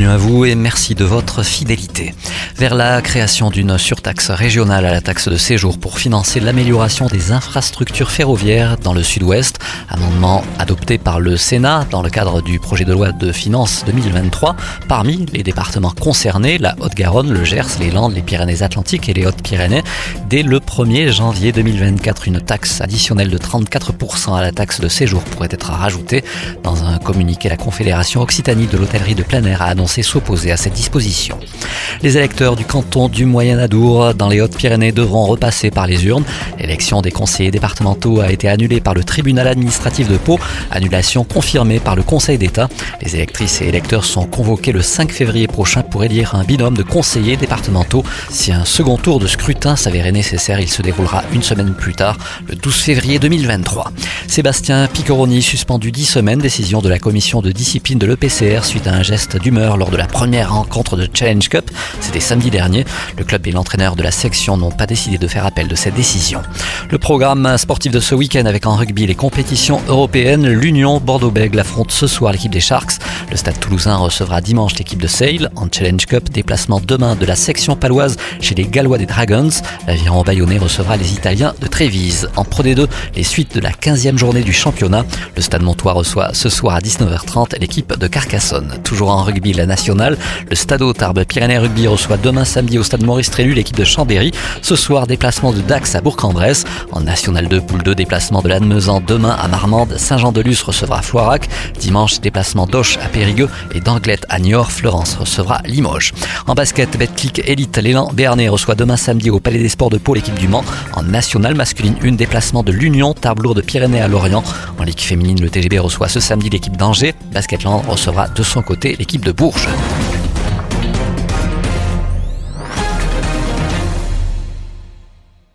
Bienvenue à vous et merci de votre fidélité. Vers la création d'une surtaxe régionale à la taxe de séjour pour financer l'amélioration des infrastructures ferroviaires dans le sud-ouest, amendement adopté par le Sénat dans le cadre du projet de loi de finances 2023. Parmi les départements concernés, la Haute-Garonne, le Gers, les Landes, les Pyrénées-Atlantiques et les Hautes-Pyrénées, dès le 1er janvier 2024, une taxe additionnelle de 34% à la taxe de séjour pourrait être rajoutée. Dans un communiqué, la Confédération Occitanie de l'hôtellerie de plein air a annoncé s'opposer à cette disposition. Les électeurs du canton du Moyen-Adour dans les Hautes-Pyrénées devront repasser par les urnes. L'élection des conseillers départementaux a été annulée par le tribunal administratif de Pau, annulation confirmée par le Conseil d'État. Les électrices et électeurs sont convoqués le 5 février prochain pour élire un binôme de conseillers départementaux. Si un second tour de scrutin s'avérait nécessaire, il se déroulera une semaine plus tard, le 12 février 2023. Sébastien Piccoroni suspendu 10 semaines, décision de la commission de discipline de l'EPCR suite à un geste d'humeur lors de la première rencontre de Challenge Cup. C'était samedi dernier. Le club et l'entraîneur de la section n'ont pas décidé de faire appel de cette décision. Le programme sportif de ce week-end avec en rugby les compétitions européennes, l'Union Bordeaux-Bègles affronte ce soir l'équipe des Sharks. Le stade toulousain recevra dimanche l'équipe de Sale en Challenge Cup. Déplacement demain de la section paloise chez les Gallois des Dragons. L'aviron bayonnais recevra les Italiens de Trévise. En Pro D2, les suites de la 15e journée du championnat. Le stade Montois reçoit ce soir à 19h30 l'équipe de Carcassonne. Toujours en rugby, la nationale, le stade Tarbes Pyrénées Rugby reçoit demain samedi au stade Maurice Trélu l'équipe de Chambéry. Ce soir, déplacement de Dax à Bourg-en-Bresse. En National 2, poule 2, déplacement de Lannemezan demain à Marmande. Saint-Jean-de-Luz recevra Floirac. Dimanche, déplacement d'Auch à Périgueux et d'Anglette à Niort. Florence recevra Limoges. En basket, Betclic Elite, l'élan Béarnais reçoit demain samedi au Palais des Sports de Pau l'équipe du Mans. En National masculine 1, déplacement de l'Union, Tarbes de Pyrénées à Lorient. En Ligue féminine, le TGB reçoit ce samedi l'équipe d'Angers. Basketland recevra de son côté l'équipe de Bourges.